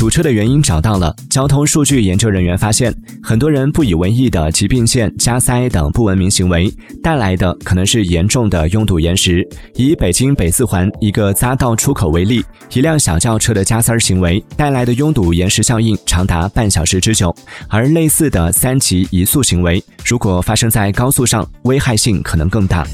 堵车的原因找到了。交通数据研究人员发现，很多人不以为意的急并线、加塞等不文明行为，带来的可能是严重的拥堵延时。以北京北四环一个匝道出口为例，一辆小轿车的加塞行为带来的拥堵延时效应长达半小时之久。而类似的三级移速行为，如果发生在高速上，危害性可能更大。